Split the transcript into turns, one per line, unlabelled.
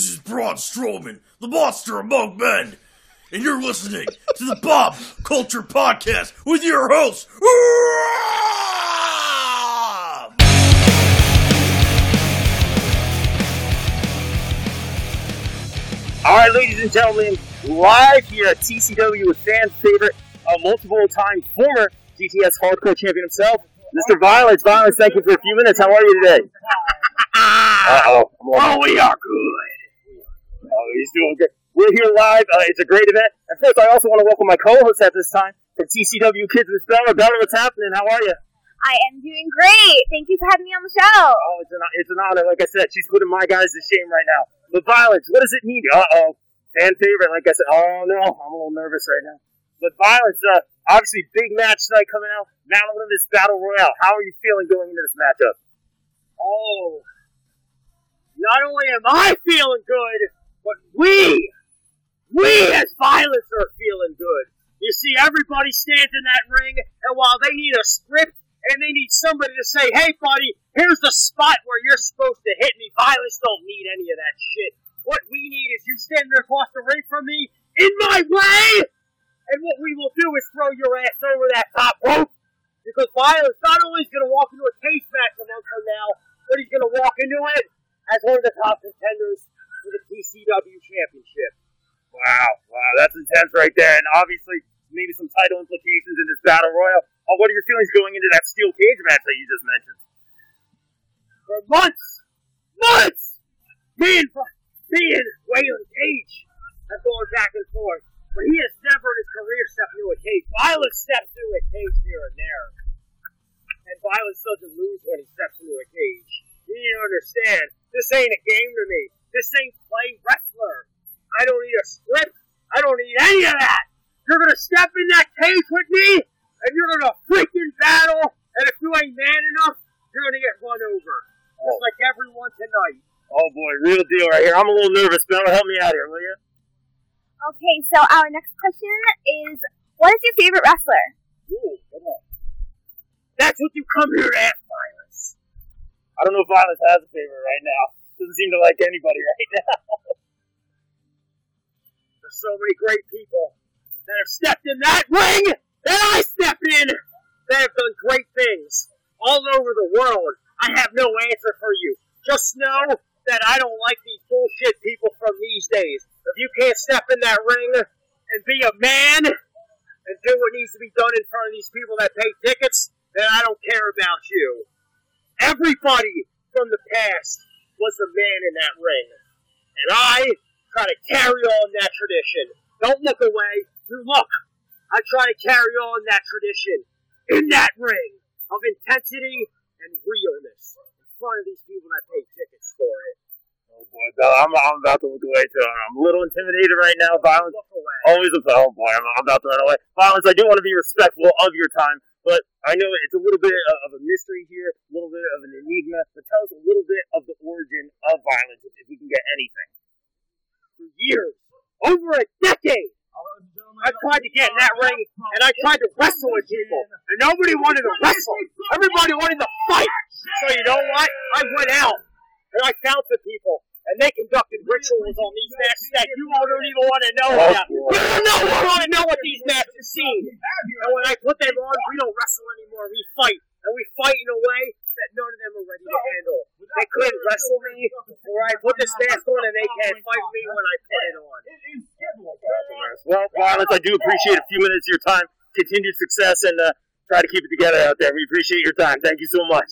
This is Braun Strowman, the monster among men, and you're listening to the Bob Culture Podcast with your host, Rob!
All right, ladies and gentlemen, live here at TCW with fan favorite, a multiple time former GTS Hardcore Champion himself, Mr. Violence. Violence, thank you for a few minutes. How are you today? Uh-oh.
Oh, we are good.
Oh, he's doing good. We're here live. Uh, it's a great event. And first, I also want to welcome my co-host at this time from TCW Kids with Bella. Bella, what's happening? How are you?
I am doing great. Thank you for having me on the show.
Oh, it's an, it's an honor. Like I said, she's putting my guys to shame right now. But Violence, what does it mean? Uh-oh. Fan favorite, like I said. Oh, no. I'm a little nervous right now. But Violence, uh, obviously big match tonight coming out. Mount Olympus Battle Royale. How are you feeling going into this matchup?
Oh, not only am I feeling good, but we, we as violence are feeling good. You see, everybody stands in that ring, and while they need a script and they need somebody to say, "Hey, buddy, here's the spot where you're supposed to hit me," violence don't need any of that shit. What we need is you standing across the ring from me in my way, and what we will do is throw your ass over that top rope. Because violence not only is going to walk into a cage match from now, but he's going to walk into it as one of the top Championship.
Wow, wow, that's intense right there. And obviously, maybe some title implications in this battle royal. Oh, what are your feelings going into that steel cage match that you just mentioned?
For months, months, me and me and Waylon Cage have gone back and forth, but he has never in his career stepped into a cage. Violence steps into a cage here and there, and Violence doesn't lose when he steps into a cage. You need to understand, this ain't a game to me. This ain't play wrestler. I don't need a script. I don't need any of that. You're gonna step in that cage with me, and you're gonna freaking battle. And if you ain't man enough, you're gonna get run over, just oh. like everyone tonight.
Oh boy, real deal right here. I'm a little nervous. Bella, help me out here, will you?
Okay, so our next question is What is your favorite wrestler?
Ooh. That's what you come here to ask, Violence.
I don't know if Violence has a favorite right now. Doesn't seem to like anybody right now.
So many great people that have stepped in that ring that I stepped in that have done great things all over the world. I have no answer for you. Just know that I don't like these bullshit people from these days. If you can't step in that ring and be a man and do what needs to be done in front of these people that pay tickets, then I don't care about you. Everybody from the past was a man in that ring. And I try to carry on that tradition. Don't look away. You look. I try to carry on that tradition in that ring of intensity and realness in front of these people that pay tickets for it.
Oh boy, I'm, I'm about to look away too. I'm a little intimidated right now. Violence,
Look away.
always a oh boy, I'm, I'm about to run away. Violence, I do want to be respectful of your time, but I know it's a little bit uh, of a mystery here, a little bit of an enigma. But tell us a little bit of the origin of violence, if we can get anything.
Years, over a decade, I tried to get in that ring and I tried to wrestle with people, and nobody wanted to wrestle. Everybody wanted to fight. So you know what? I went out and I found some people, and they conducted rituals on these matches that you all don't even want to know oh, about. You don't know, want to know what these matches seem. And when I put them on, we don't wrestle anymore. We fight, and we fight in a way that none of them are ready to handle. They couldn't wrestle me, or I put this mask on, and they can't fight me when I
Violence, I do appreciate a few minutes of your time. Continued success and uh, try to keep it together out there. We appreciate your time. Thank you so much.